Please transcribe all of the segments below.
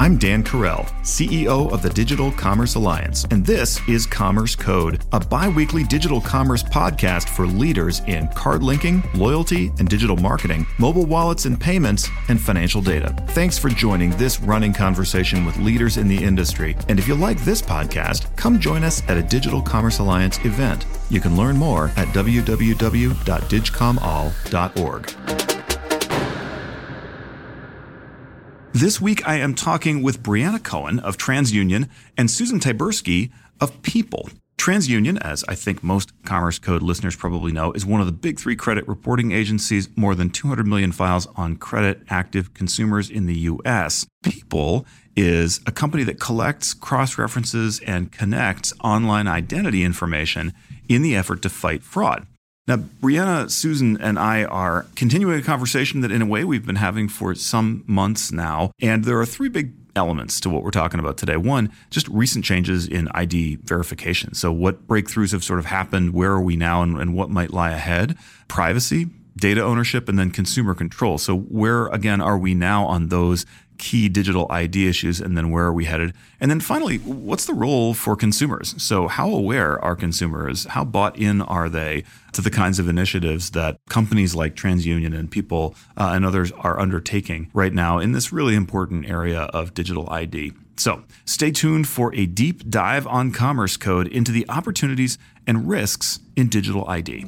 I'm Dan Carell, CEO of the Digital Commerce Alliance, and this is Commerce Code, a bi weekly digital commerce podcast for leaders in card linking, loyalty and digital marketing, mobile wallets and payments, and financial data. Thanks for joining this running conversation with leaders in the industry. And if you like this podcast, come join us at a Digital Commerce Alliance event. You can learn more at www.digcomall.org. This week, I am talking with Briana Cohen of TransUnion and Susan Tyburski of Pipl. TransUnion, as I think most Commerce Code listeners probably know, is one of the big three credit reporting agencies, more than 200 million files on credit active consumers in the US. Pipl is a company that collects, cross references, and connects online identity information in the effort to fight fraud. Now, Briana, Susan, and I are continuing a conversation that, in a way, we've been having for some months now. And there are three big elements to what we're talking about today. One, just recent changes in ID verification. So, what breakthroughs have sort of happened? Where are we now, and, and what might lie ahead? Privacy, data ownership, and then consumer control. So, where again are we now on those key digital ID issues, and then where are we headed? And then finally, what's the role for consumers? So, how aware are consumers? How bought in are they to the kinds of initiatives that companies like TransUnion and Pipl uh, and others are undertaking right now in this really important area of digital ID? So, stay tuned for a deep dive on Commerce Code into the opportunities and risks in digital ID.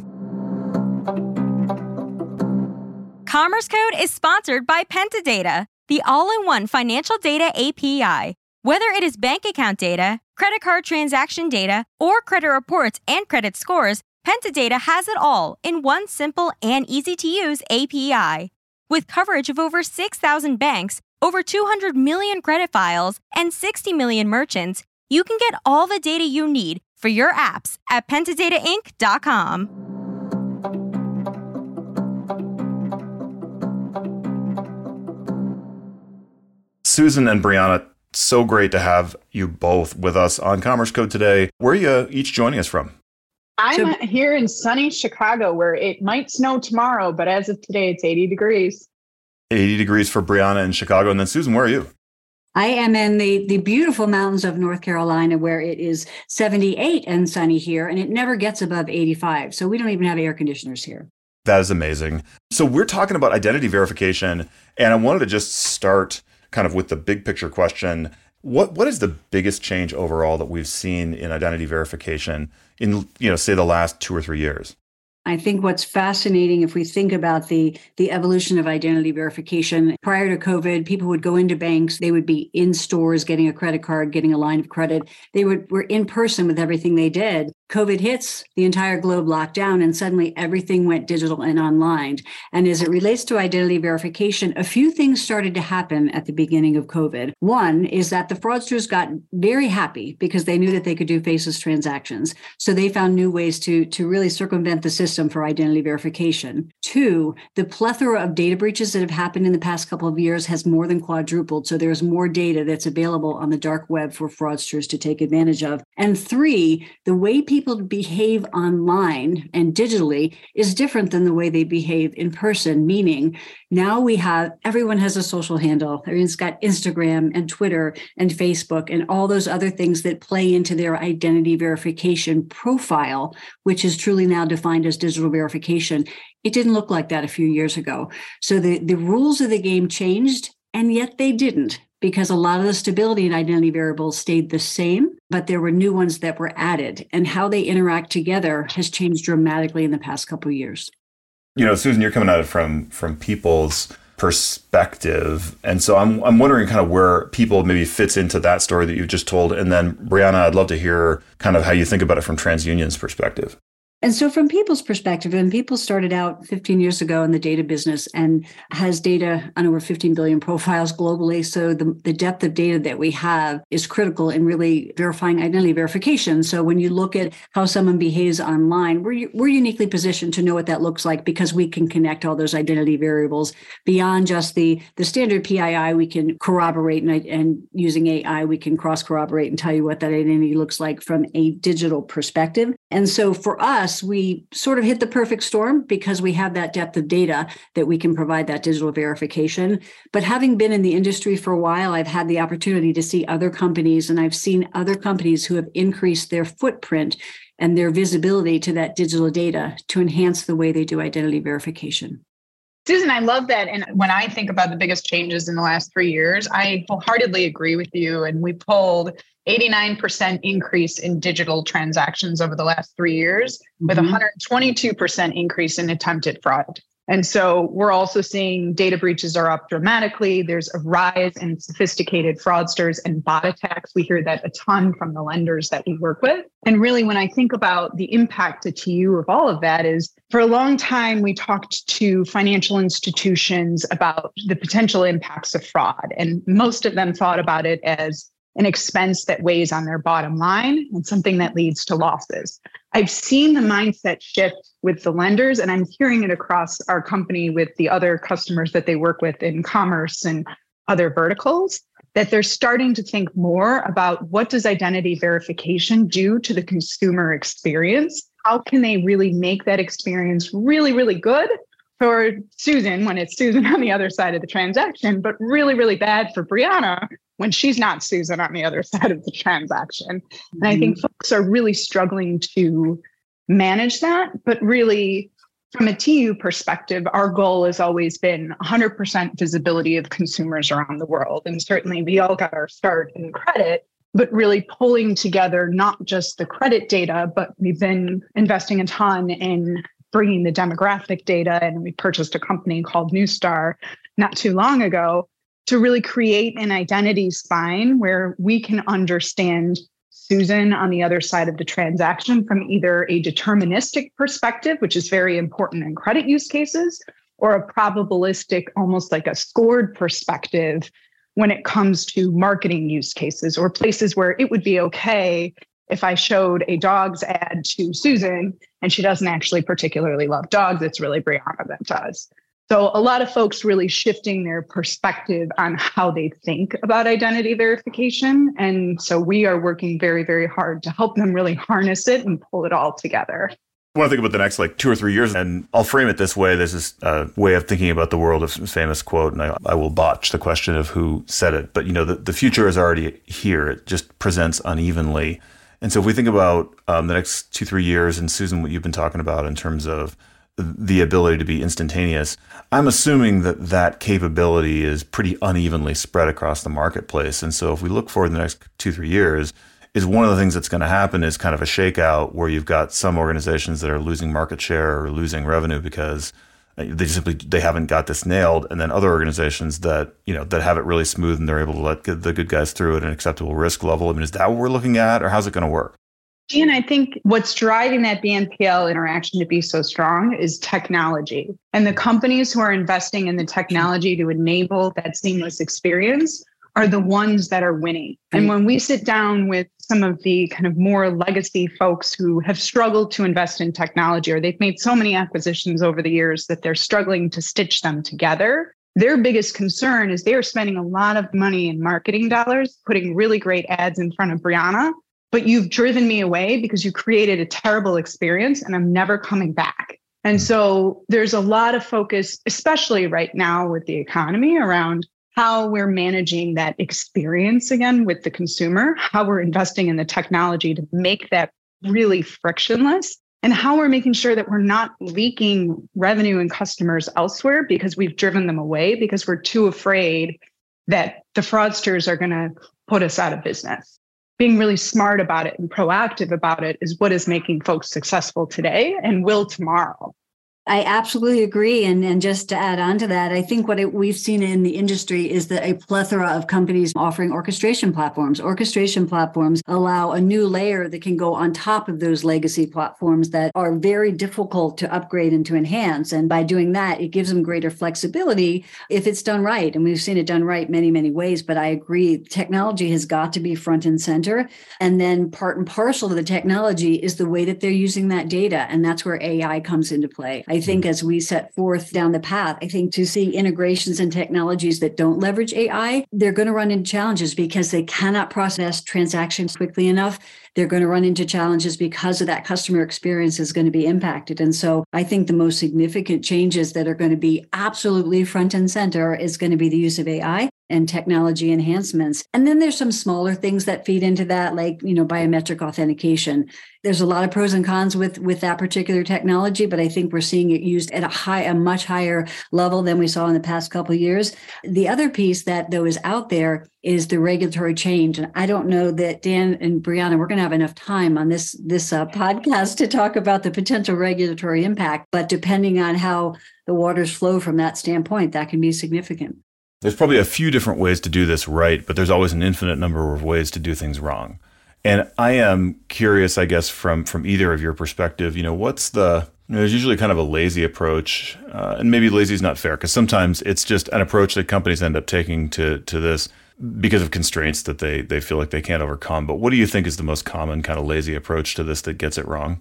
Commerce Code is sponsored by Pentadata the all in one financial data API. Whether it is bank account data, credit card transaction data, or credit reports and credit scores, Pentadata has it all in one simple and easy to use API. With coverage of over 6,000 banks, over 200 million credit files, and 60 million merchants, you can get all the data you need for your apps at pentadatainc.com. Susan and Briana, so great to have you both with us on Commerce Code today. Where are you uh, each joining us from? I'm so, here in sunny Chicago where it might snow tomorrow, but as of today, it's 80 degrees. 80 degrees for Briana in Chicago. And then, Susan, where are you? I am in the, the beautiful mountains of North Carolina where it is 78 and sunny here, and it never gets above 85. So we don't even have air conditioners here. That is amazing. So we're talking about identity verification, and I wanted to just start kind of with the big picture question what what is the biggest change overall that we've seen in identity verification in you know say the last two or three years I think what's fascinating, if we think about the the evolution of identity verification, prior to COVID, people would go into banks, they would be in stores getting a credit card, getting a line of credit. They would were in person with everything they did. COVID hits, the entire globe locked down, and suddenly everything went digital and online. And as it relates to identity verification, a few things started to happen at the beginning of COVID. One is that the fraudsters got very happy because they knew that they could do faceless transactions. So they found new ways to, to really circumvent the system for identity verification. Two, the plethora of data breaches that have happened in the past couple of years has more than quadrupled. So there's more data that's available on the dark web for fraudsters to take advantage of. And three, the way people people behave online and digitally is different than the way they behave in person, meaning now we have everyone has a social handle. Everyone's got Instagram and Twitter and Facebook and all those other things that play into their identity verification profile, which is truly now defined as digital verification. It didn't look like that a few years ago. So the, the rules of the game changed, and yet they didn't because a lot of the stability and identity variables stayed the same, but there were new ones that were added. And how they interact together has changed dramatically in the past couple years. You know, Susan, you're coming at it from from Pipl's perspective. And so I'm I'm wondering kind of where people maybe fits into that story that you've just told. And then Briana, I'd love to hear kind of how you think about it from TransUnion's perspective. And so, from Pipl's perspective, and people started out 15 years ago in the data business and has data on over 15 billion profiles globally. So, the, the depth of data that we have is critical in really verifying identity verification. So, when you look at how someone behaves online, we're, we're uniquely positioned to know what that looks like because we can connect all those identity variables beyond just the, the standard PII. We can corroborate and, and using AI, we can cross corroborate and tell you what that identity looks like from a digital perspective. And so for us, we sort of hit the perfect storm because we have that depth of data that we can provide that digital verification. But having been in the industry for a while, I've had the opportunity to see other companies and I've seen other companies who have increased their footprint and their visibility to that digital data to enhance the way they do identity verification. Susan, I love that. And when I think about the biggest changes in the last three years, I wholeheartedly agree with you. And we pulled 89% increase in digital transactions over the last three years, mm-hmm. with 122% increase in attempted fraud. And so we're also seeing data breaches are up dramatically. There's a rise in sophisticated fraudsters and bot attacks. We hear that a ton from the lenders that we work with. And really, when I think about the impact to TU of all of that, is for a long time, we talked to financial institutions about the potential impacts of fraud. And most of them thought about it as an expense that weighs on their bottom line and something that leads to losses. I've seen the mindset shift with the lenders, and I'm hearing it across our company with the other customers that they work with in commerce and other verticals that they're starting to think more about what does identity verification do to the consumer experience how can they really make that experience really really good for susan when it's susan on the other side of the transaction but really really bad for briana when she's not Susan on the other side of the transaction. And I think mm-hmm. folks are really struggling to manage that. But really, from a TU perspective, our goal has always been 100% visibility of consumers around the world. And certainly we all got our start in credit, but really pulling together not just the credit data, but we've been investing a ton in bringing the demographic data. And we purchased a company called Neustar not too long ago to really create an identity spine where we can understand Susan on the other side of the transaction from either a deterministic perspective, which is very important in credit use cases, or a probabilistic, almost like a scored perspective when it comes to marketing use cases or places where it would be okay if I showed a dog's ad to Susan and she doesn't actually particularly love dogs, it's really Briana that does. So, a lot of folks really shifting their perspective on how they think about identity verification. And so, we are working very, very hard to help them really harness it and pull it all together. I want to think about the next like two or three years, and I'll frame it this way. There's this uh, way of thinking about the world, a famous quote, and I, I, will botch the question of who said it. But you know, the, the future is already here. It just presents unevenly. And so, if we think about um, the next two, three years, and Susan, what you've been talking about in terms of the ability to be instantaneous. I'm assuming that that capability is pretty unevenly spread across the marketplace. And so if we look forward in the next two, three years, is one of the things that's going to happen is kind of a shakeout where you've got some organizations that are losing market share or losing revenue because uh, they simply they haven't got this nailed and then other organizations that you know that have it really smooth and they're able to let the good guys through at an acceptable risk level i mean is that what we're looking at or how's it going to work and I think what's driving that BNPL interaction to be so strong is technology. And the companies who are investing in the technology to enable that seamless experience are the ones that are winning. And when we sit down with some of the kind of more legacy folks who have struggled to invest in technology, or they've made so many acquisitions over the years that they're struggling to stitch them together, their biggest concern is they are spending a lot of money in marketing dollars, putting really great ads in front of Briana, but you've driven me away because you created a terrible experience and I'm never coming back. And mm. so there's a lot of focus, especially right now with the economy, around how we're managing that experience again with the consumer, how we're investing in the technology to make that really frictionless, and how we're making sure that we're not leaking revenue and customers elsewhere because we've driven them away because we're too afraid that the fraudsters are going to put us out of business being really smart about it and proactive about it is what is making folks successful today and will tomorrow. I absolutely agree. And, and just to add on to that, I think what it, we've seen in the industry is that a plethora of companies offering orchestration platforms. Orchestration platforms allow a new layer that can go on top of those legacy platforms that are very difficult to upgrade and to enhance. And by doing that, it gives them greater flexibility if it's done right. And we've seen it done right many, many ways. But I agree, technology has got to be front and center. And then part and parcel of the technology is the way that they're using that data. And that's where AI comes into play. I think mm-hmm. as we set forth down the path, I think to see integrations and technologies that don't leverage AI, they're going to run into challenges because they cannot process transactions quickly enough. They're going to run into challenges because of that customer experience is going to be impacted. And so I think the most significant changes that are going to be absolutely front and center is going to be the use of AI and technology enhancements. And then there's some smaller things that feed into that, like, you know, biometric authentication. There's a lot of pros and cons with with that particular technology, but I think we're seeing it used at a high, a much higher level than we saw in the past couple years. The other piece that though is out there is the regulatory change. And I don't know that Dan and Briana, we're going to have enough time on this this uh, podcast to talk about the potential regulatory impact. But depending on how the waters flow from that standpoint, that can be significant. There's probably a few different ways to do this right, but there's always an infinite number of ways to do things wrong. And I am curious, I guess, from from either of your perspective, you know, what's the you know, there's usually kind of a lazy approach, uh, and maybe lazy is not fair because sometimes it's just an approach that companies end up taking to to this because of constraints that they they feel like they can't overcome. But what do you think is the most common kind of lazy approach to this that gets it wrong?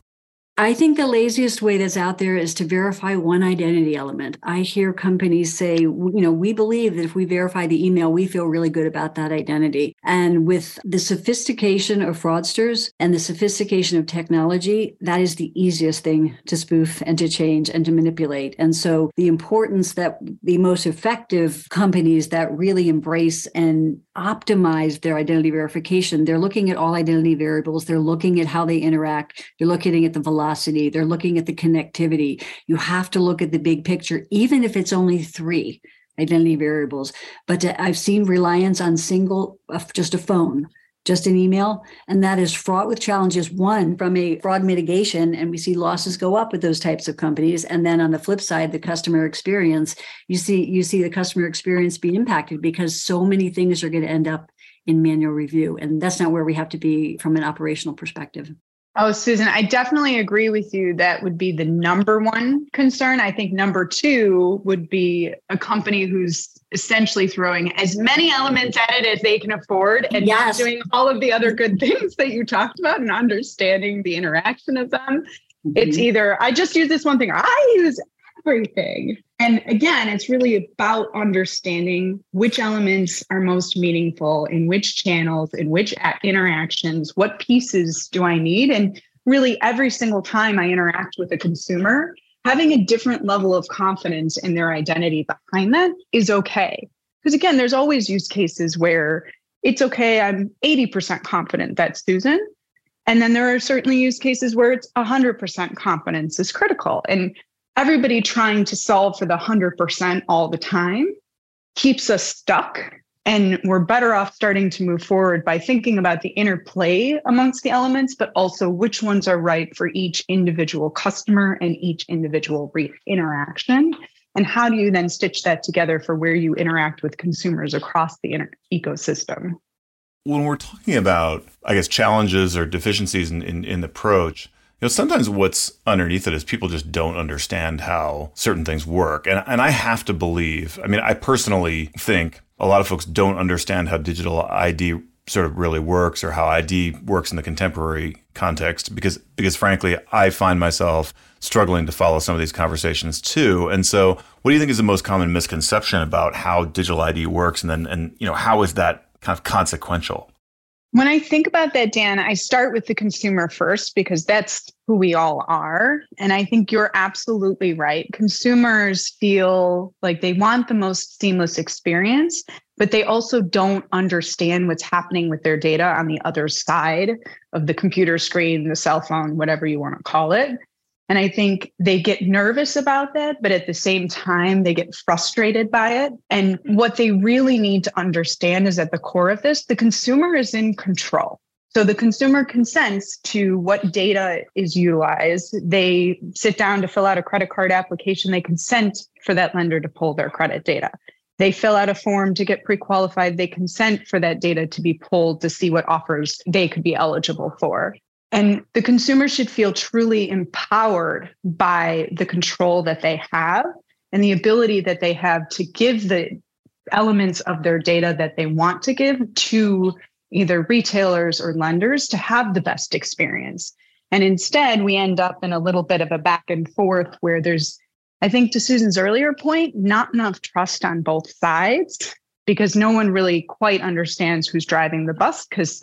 I think the laziest way that's out there is to verify one identity element. I hear companies say, you know, we believe that if we verify the email, we feel really good about that identity. And with the sophistication of fraudsters and the sophistication of technology, that is the easiest thing to spoof and to change and to manipulate. And so the importance that the most effective companies that really embrace and optimize their identity verification, they're looking at all identity variables, they're looking at how they interact, they're looking at the velocity velocity, they're looking at the connectivity. You have to look at the big picture, even if it's only three identity variables. But I've seen reliance on single, uh, just a phone, just an email, and that is fraught with challenges. One, from a fraud mitigation, and we see losses go up with those types of companies. And then on the flip side, the customer experience, you see, you see the customer experience be impacted because so many things are going to end up in manual review. And that's not where we have to be from an operational perspective. Oh, Susan, I definitely agree with you. That would be the number one concern. I think number two would be a company who's essentially throwing as many elements at it as they can afford and yes. not doing all of the other good things that you talked about and understanding the interaction of them. Mm-hmm. It's either I just use this one thing or I use everything. And again, it's really about understanding which elements are most meaningful in which channels, in which interactions, what pieces do I need? And really, every single time I interact with a consumer, having a different level of confidence in their identity behind that is okay. Because again, there's always use cases where it's okay, I'm 80% confident that's Susan. And then there are certainly use cases where it's 100% confidence is critical. And everybody trying to solve for the 100% all the time keeps us stuck. And we're better off starting to move forward by thinking about the interplay amongst the elements, but also which ones are right for each individual customer and each individual re- interaction. And how do you then stitch that together for where you interact with consumers across the inter- ecosystem? When we're talking about, I guess, challenges or deficiencies in, in, in the approach, know, sometimes what's underneath it is people just don't understand how certain things work. And, and I have to believe, I mean, I personally think a lot of folks don't understand how digital ID sort of really works or how ID works in the contemporary context because because frankly I find myself struggling to follow some of these conversations too. And so what do you think is the most common misconception about how digital ID works and then and you know how is that kind of consequential? When I think about that, Dan, I start with the consumer first because that's who we all are. And I think you're absolutely right. Consumers feel like they want the most seamless experience, but they also don't understand what's happening with their data on the other side of the computer screen, the cell phone, whatever you want to call it. And I think they get nervous about that, but at the same time, they get frustrated by it. And what they really need to understand is at the core of this, the consumer is in control. So the consumer consents to what data is utilized. They sit down to fill out a credit card application. They consent for that lender to pull their credit data. They fill out a form to get pre qualified. They consent for that data to be pulled to see what offers they could be eligible for. And the consumer should feel truly empowered by the control that they have and the ability that they have to give the elements of their data that they want to give to either retailers or lenders to have the best experience. And instead, we end up in a little bit of a back and forth where there's, I think, to Susan's earlier point, not enough trust on both sides because no one really quite understands who's driving the bus because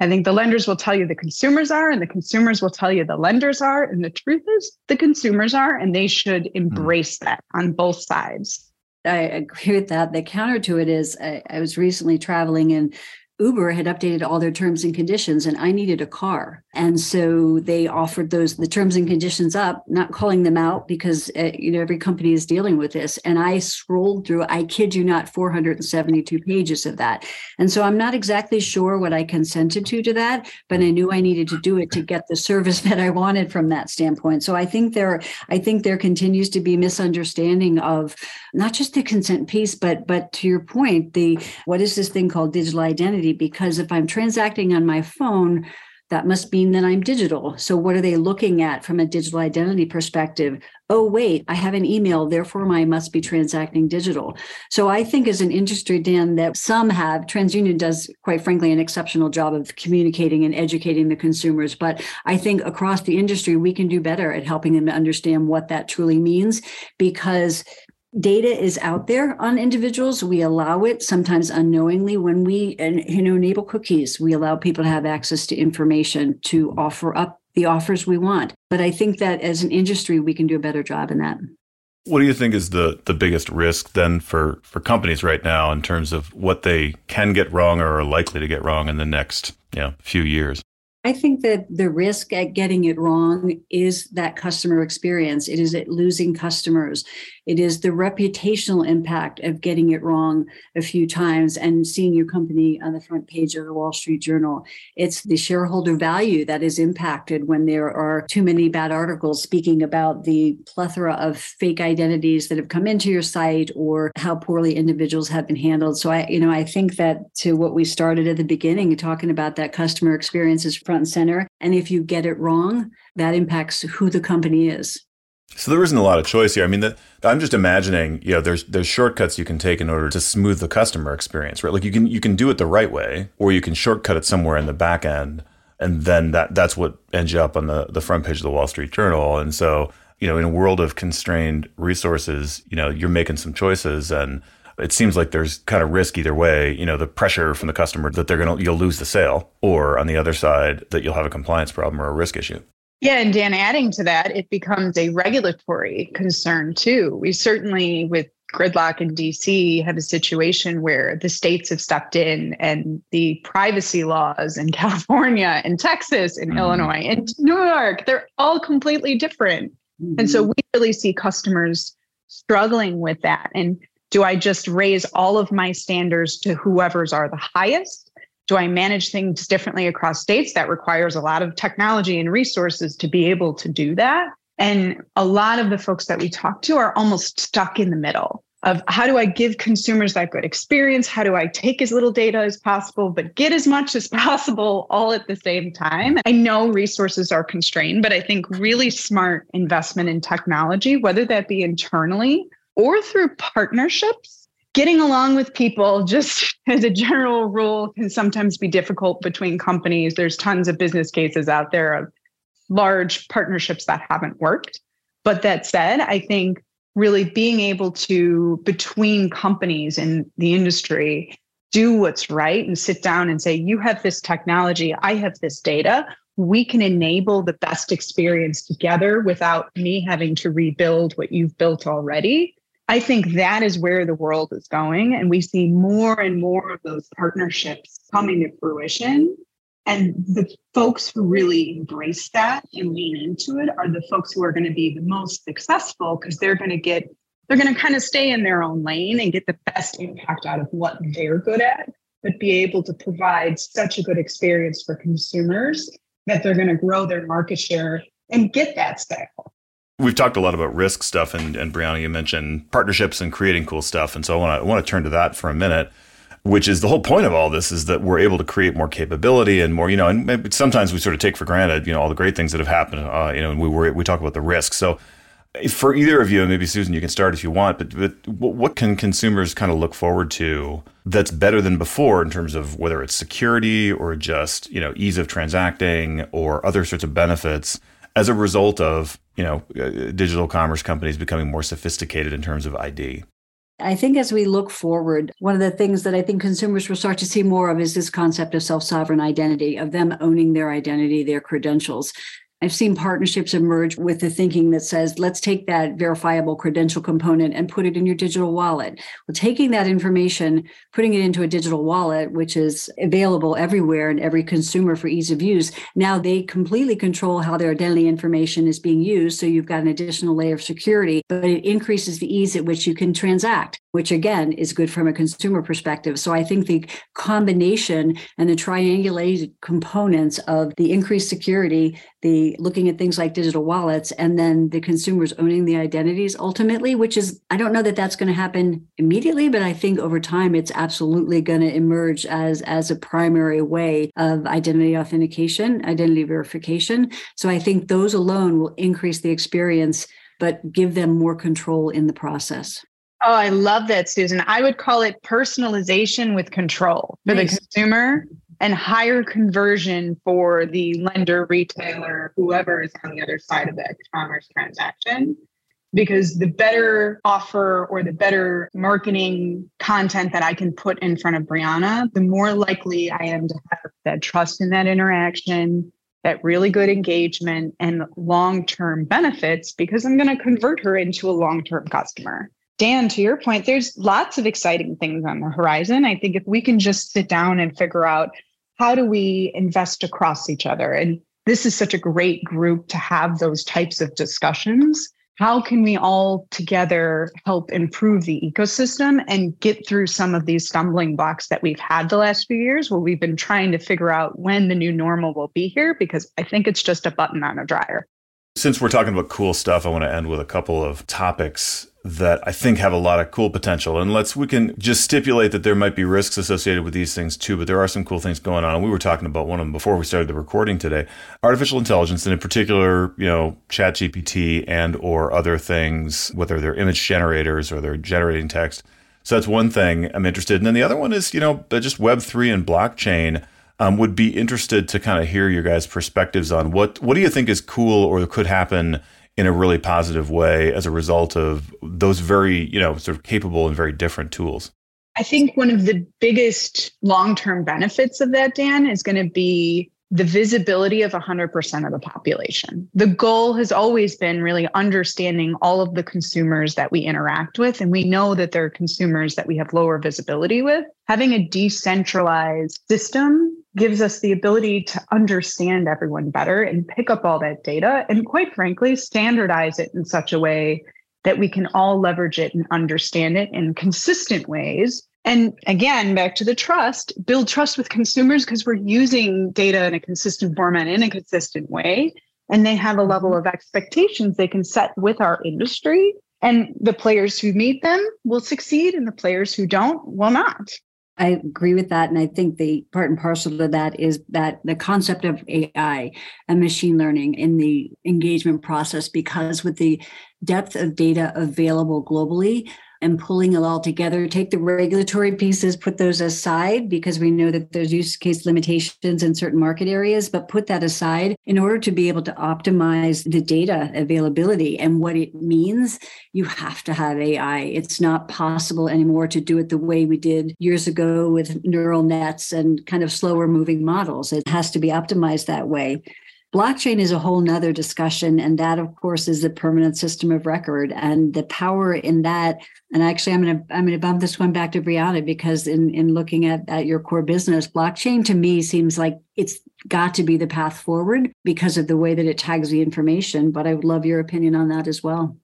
I think the lenders will tell you the consumers are, and the consumers will tell you the lenders are. And the truth is, the consumers are, and they should hmm. embrace mm. that on both sides. I agree with that. The counter to it is I, I was recently traveling and Uber had updated all their terms and conditions and I needed a car. And so they offered those the terms and conditions up, not calling them out because uh, you know every company is dealing with this. And I scrolled through I kid you not 472 pages of that. And so I'm not exactly sure what I consented to to that, but I knew I needed to do it to get the service that I wanted from that standpoint. So I think there I think there continues to be misunderstanding of not just the consent piece but but to your point the what is this thing called digital identity because if I'm transacting on my phone, that must mean that I'm digital. So, what are they looking at from a digital identity perspective? Oh, wait, I have an email, therefore I must be transacting digital. So, I think as an industry, Dan, that some have, TransUnion does, quite frankly, an exceptional job of communicating and educating the consumers. But I think across the industry, we can do better at helping them to understand what that truly means because data is out there on individuals we allow it sometimes unknowingly. When we and you know enable cookies we allow people to have access to information to offer up the offers we want. But i think that as an industry we can do a better job in that. What do you think is the the biggest risk then for for companies right now in terms of what they can get wrong or are likely to get wrong in the next you know, few years I think that the risk at getting it wrong is that customer experience. It is at losing customers. It is the reputational impact of getting it wrong a few times and seeing your company on the front page of the Wall Street Journal. It's the shareholder value that is impacted when there are too many bad articles speaking about the plethora of fake identities that have come into your site or how poorly individuals have been handled. So I, you know, I think that to what we started at the beginning, talking about that customer experience is front and center. And if you get it wrong, that impacts who the company is. So there isn't a lot of choice here. I mean, the, I'm just imagining, you know, there's there's shortcuts you can take in order to smooth the customer experience, right? Like you can you can do it the right way, or you can shortcut it somewhere in the back end, and then that that's what ends you up on the the front page of the Wall Street Journal. And so, you know, in a world of constrained resources, you know, you're making some choices, and it seems like there's kind of risk either way. You know, the pressure from the customer that they're gonna you'll lose the sale, or on the other side that you'll have a compliance problem or a risk issue. Yeah, and Dan, adding to that, it becomes a regulatory concern too. We certainly, with gridlock in DC, have a situation where the states have stepped in and the privacy laws in California and Texas and mm-hmm. Illinois and New York, they're all completely different. Mm-hmm. And so mm-hmm. we really see customers struggling with that. And do I just raise all of my standards to whoever's are the highest? do I manage things differently across states? That requires a lot of technology and resources to be able to do that. And a lot of the folks that we talk to are almost stuck in the middle of how do I give consumers that good experience? How do I take as little data as possible, but get as much as possible all at the same time? I know resources are constrained, but I think really smart investment in technology, whether that be internally or through partnerships, getting along with people just as a general rule can sometimes be difficult between companies. There's tons of business cases out there of large partnerships that haven't worked. But that said i think really being able to between companies in the industry do what's right and sit down and say you have this technology i have this data. We can enable the best experience together without me having to rebuild what you've built already I think that is where the world is going. And we see more and more of those partnerships coming to fruition. And the folks who really embrace that and lean into it are the folks who are going to be the most successful because they're going to get, they're going to kind of stay in their own lane and get the best impact out of what they're good at, but be able to provide such a good experience for consumers that they're going to grow their market share and get that sale. We've talked a lot about risk stuff, and, and Briana, you mentioned partnerships and creating cool stuff. And so I want to want to turn to that for a minute, which is the whole point of all this is that we're able to create more capability and more, you know, and sometimes we sort of take for granted, you know, all the great things that have happened, uh, you know, and we were, we talk about the risk. So for either of you, and maybe Susan, you can start if you want, but, but what can consumers kind of look forward to that's better than before in terms of whether it's security or just, you know, ease of transacting or other sorts of benefits as a result of you know uh, digital commerce companies becoming more sophisticated in terms of ID? I think as we look forward, one of the things that I think consumers will start to see more of is this concept of self sovereign identity, of them owning their identity, their credentials. I've seen partnerships emerge with the thinking that says, let's take that verifiable credential component and put it in your digital wallet. Well, taking that information, putting it into a digital wallet, which is available everywhere and every consumer for ease of use, now they completely control how their identity information is being used. So you've got an additional layer of security, but it increases the ease at which you can transact which again is good from a consumer perspective. So I think the combination and the triangulated components of the increased security, the looking at things like digital wallets, and then the consumers owning the identities ultimately, which is, I don't know that that's going to happen immediately, but I think over time it's absolutely going to emerge as, as a primary way of identity authentication, identity verification. So I think those alone will increase the experience but give them more control in the process. Oh, I love that, Susan. I would call it personalization with control for nice. the consumer and higher conversion for the lender, retailer, whoever is on the other side of that commerce transaction. Because the better offer or the better marketing content that I can put in front of Briana, the more likely I am to have that trust in that interaction, that really good engagement, and long term benefits because I'm going to convert her into a long term customer. Dan, to your point, there's lots of exciting things on the horizon. I think if we can just sit down and figure out how do we invest across each other, and this is such a great group to have those types of discussions. How can we all together help improve the ecosystem and get through some of these stumbling blocks that we've had the last few years where we've been trying to figure out when the new normal will be here? Because I think it's just a button on a dryer. Since we're talking about cool stuff, I want to end with a couple of topics that I think have a lot of cool potential. And let's we can just stipulate that there might be risks associated with these things too, but there are some cool things going on. And we were talking about one of them before we started the recording today. Artificial intelligence and in particular, you know, ChatGPT and or other things, whether they're image generators or they're generating text. So that's one thing I'm interested in. And then the other one is, you know, just web three and blockchain. Um, would be interested to kind of hear your guys' perspectives on what what do you think is cool or could happen in a really positive way as a result of those very, you know, sort of capable and very different tools? I think one of the biggest long term benefits of that, Dan, is going to be the visibility of 100% of the population. The goal has always been really understanding all of the consumers that we interact with. And we know that there are consumers that we have lower visibility with. Having a decentralized system gives us the ability to understand everyone better and pick up all that data and, quite frankly, standardize it in such a way that we can all leverage it and understand it in consistent ways and again, back to the trust, build trust with consumers because we're using data in a consistent format in a consistent way. And they have a level mm-hmm. of expectations they can set with our industry. And the players who meet them will succeed, and the players who don't will not. I agree with that. And I think the part and parcel of that is that the concept of AI and machine learning in the engagement process, because with the depth of data available globally, and pulling it all together. Take the regulatory pieces, put those aside because we know that there's use case limitations in certain market areas, but put that aside in order to be able to optimize the data availability and what it means. You have to have AI. It's not possible anymore to do it the way we did years ago with neural nets and kind of slower moving models. It has to be optimized that way. Blockchain is a whole nother discussion. And that, of course, is the permanent system of record and the power in that. And actually, I'm going to I'm to bump this one back to Briana because in, in looking at, at your core business, blockchain to me seems like it's got to be the path forward because of the way that it tags the information. But I would love your opinion on that as well.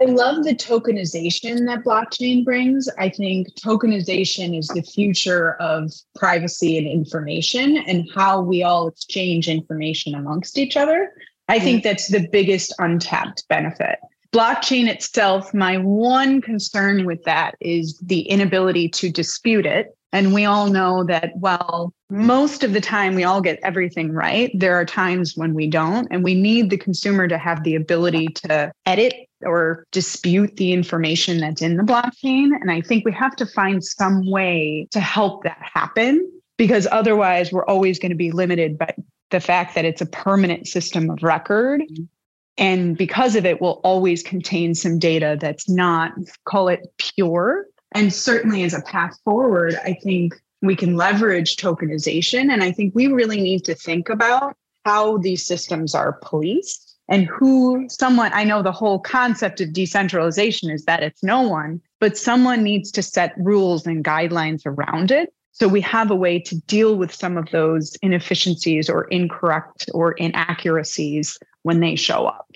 I love the tokenization that blockchain brings. I think tokenization is the future of privacy and information and how we all exchange information amongst each other. I think that's the biggest untapped benefit. Blockchain itself, my one concern with that is the inability to dispute it. And we all know that while most of the time we all get everything right, there are times when we don't. And we need the consumer to have the ability to edit or dispute the information that's in the blockchain. And I think we have to find some way to help that happen because otherwise we're always going to be limited by the fact that it's a permanent system of record. Mm-hmm. And because of it, will always contain some data that's not, call it pure, And certainly as a path forward, I think we can leverage tokenization. And I think we really need to think about how these systems are policed and who someone, I know the whole concept of decentralization is that it's no one, but someone needs to set rules and guidelines around it. So we have a way to deal with some of those inefficiencies or incorrect or inaccuracies when they show up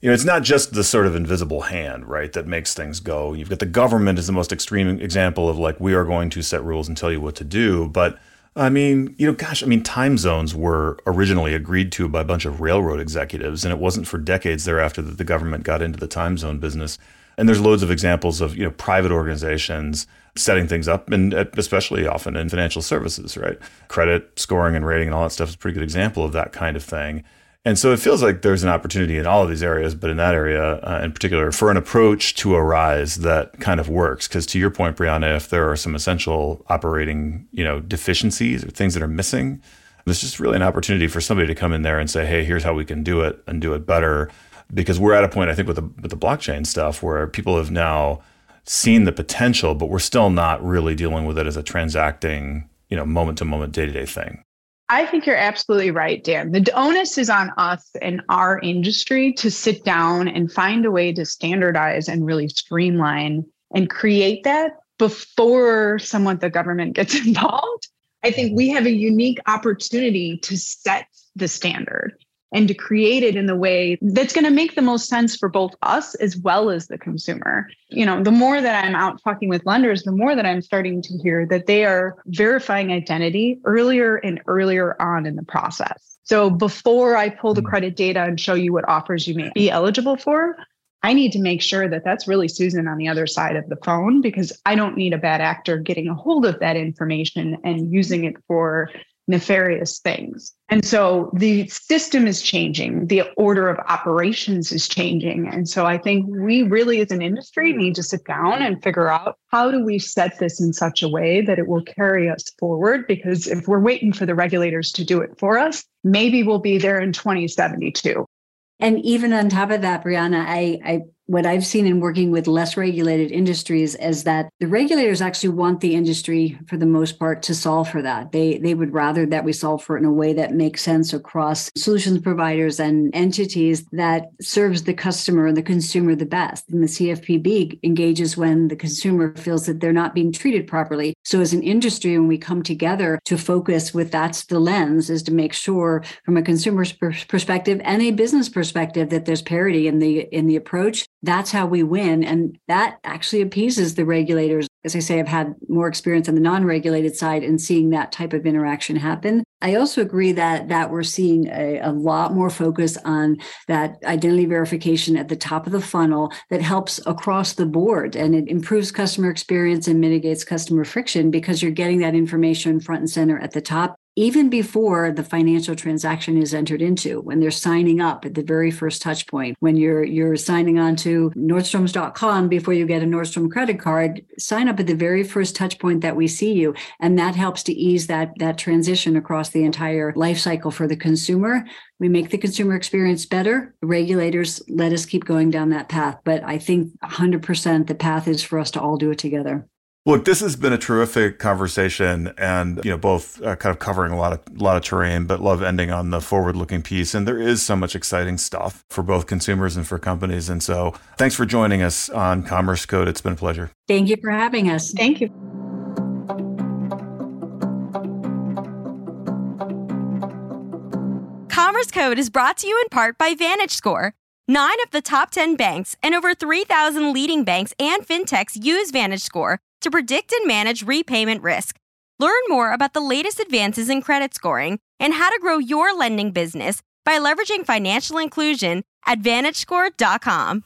you know, it's not just the sort of invisible hand, right, that makes things go. You've got the government is the most extreme example of like, we are going to set rules and tell you what to do. But I mean, you know, gosh, I mean, time zones were originally agreed to by a bunch of railroad executives, and it wasn't for decades thereafter that the government got into the time zone business. And there's loads of examples of, you know, private organizations setting things up, and uh, especially often in financial services, right? Credit scoring and rating and all that stuff is a pretty good example of that kind of thing. And so it feels like there's an opportunity in all of these areas, but in that area uh, in particular, for an approach to arise that kind of works. Because to your point, Briana, if there are some essential operating, you know, deficiencies or things that are missing, there's just really an opportunity for somebody to come in there and say, "Hey, here's how we can do it and do it better." Because we're at a point, I think, with the with the blockchain stuff where people have now seen the potential, but we're still not really dealing with it as a transacting, you know, moment to moment, day to day thing. I think you're absolutely right, Dan. The onus is on us and our industry to sit down and find a way to standardize and really streamline and create that before someone, the government gets involved. I think we have a unique opportunity to set the standard and to create it in the way that's going to make the most sense for both us as well as the consumer. You know, the more that I'm out talking with lenders, the more that I'm starting to hear that they are verifying identity earlier and earlier on in the process. So before I pull the hmm. credit data and show you what offers you may be eligible for, I need to make sure that that's really Susan on the other side of the phone because I don't need a bad actor getting a hold of that information and using it for nefarious things. And so the system is changing, the order of operations is changing. And so I think we really, as an industry, need to sit down and figure out how do we set this in such a way that it will carry us forward? Because if we're waiting for the regulators to do it for us, maybe we'll be there in 2072. And even on top of that, Briana, I, I what I've seen in working with less regulated industries is that the regulators actually want the industry, for the most part, to solve for that. They they would rather that we solve for it in a way that makes sense across solutions providers and entities that serves the customer and the consumer the best. And the CFPB engages when the consumer feels that they're not being treated properly. So as an industry, when we come together to focus with that's the lens is to make sure from a consumer's perspective and a business perspective that there's parity in the in the approach that's how we win. And that actually appeases the regulators. As I say, I've had more experience on the non regulated side and seeing that type of interaction happen. I also agree that that we're seeing a, a, lot more focus on that identity verification at the top of the funnel that helps across the board and it improves customer experience and mitigates customer friction because you're getting that information front and center at the top even before the financial transaction is entered into when they're signing up at the very first touch point when you're you're signing on to nordstroms.com before you get a nordstrom credit card sign up at the very first touch point that we see you. And that helps to ease that that transition across the entire life cycle for the consumer. We make the consumer experience better. Regulators let us keep going down that path but i think 100% the path is for us to all do it together Look, this has been a terrific conversation, and you know, both uh, kind of covering a lot of lot of terrain, but love ending on the forward-looking piece. And there is so much exciting stuff for both consumers and for companies. And so, thanks for joining us on Commerce Code. It's been a pleasure. Thank you for having us. Thank you. Commerce Code is brought to you in part by VantageScore. Nine of the top 10 banks and over 3,000 leading banks and fintechs use VantageScore to predict and manage repayment risk. Learn more about the latest advances in credit scoring and how to grow your lending business by leveraging financial inclusion at VantageScore.com.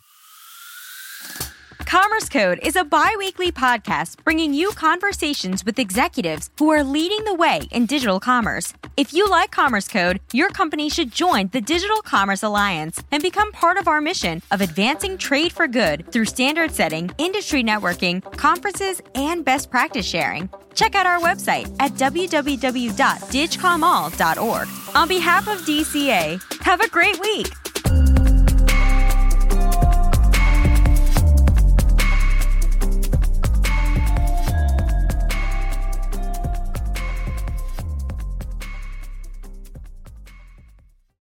Commerce Code is a bi weekly podcast bringing you conversations with executives who are leading the way in digital commerce. If you like Commerce Code, your company should join the Digital Commerce Alliance and become part of our mission of advancing trade for good through standard setting, industry networking, conferences, and best practice sharing. Check out our website at www.digcomall.org. On behalf of DCA, have a great week.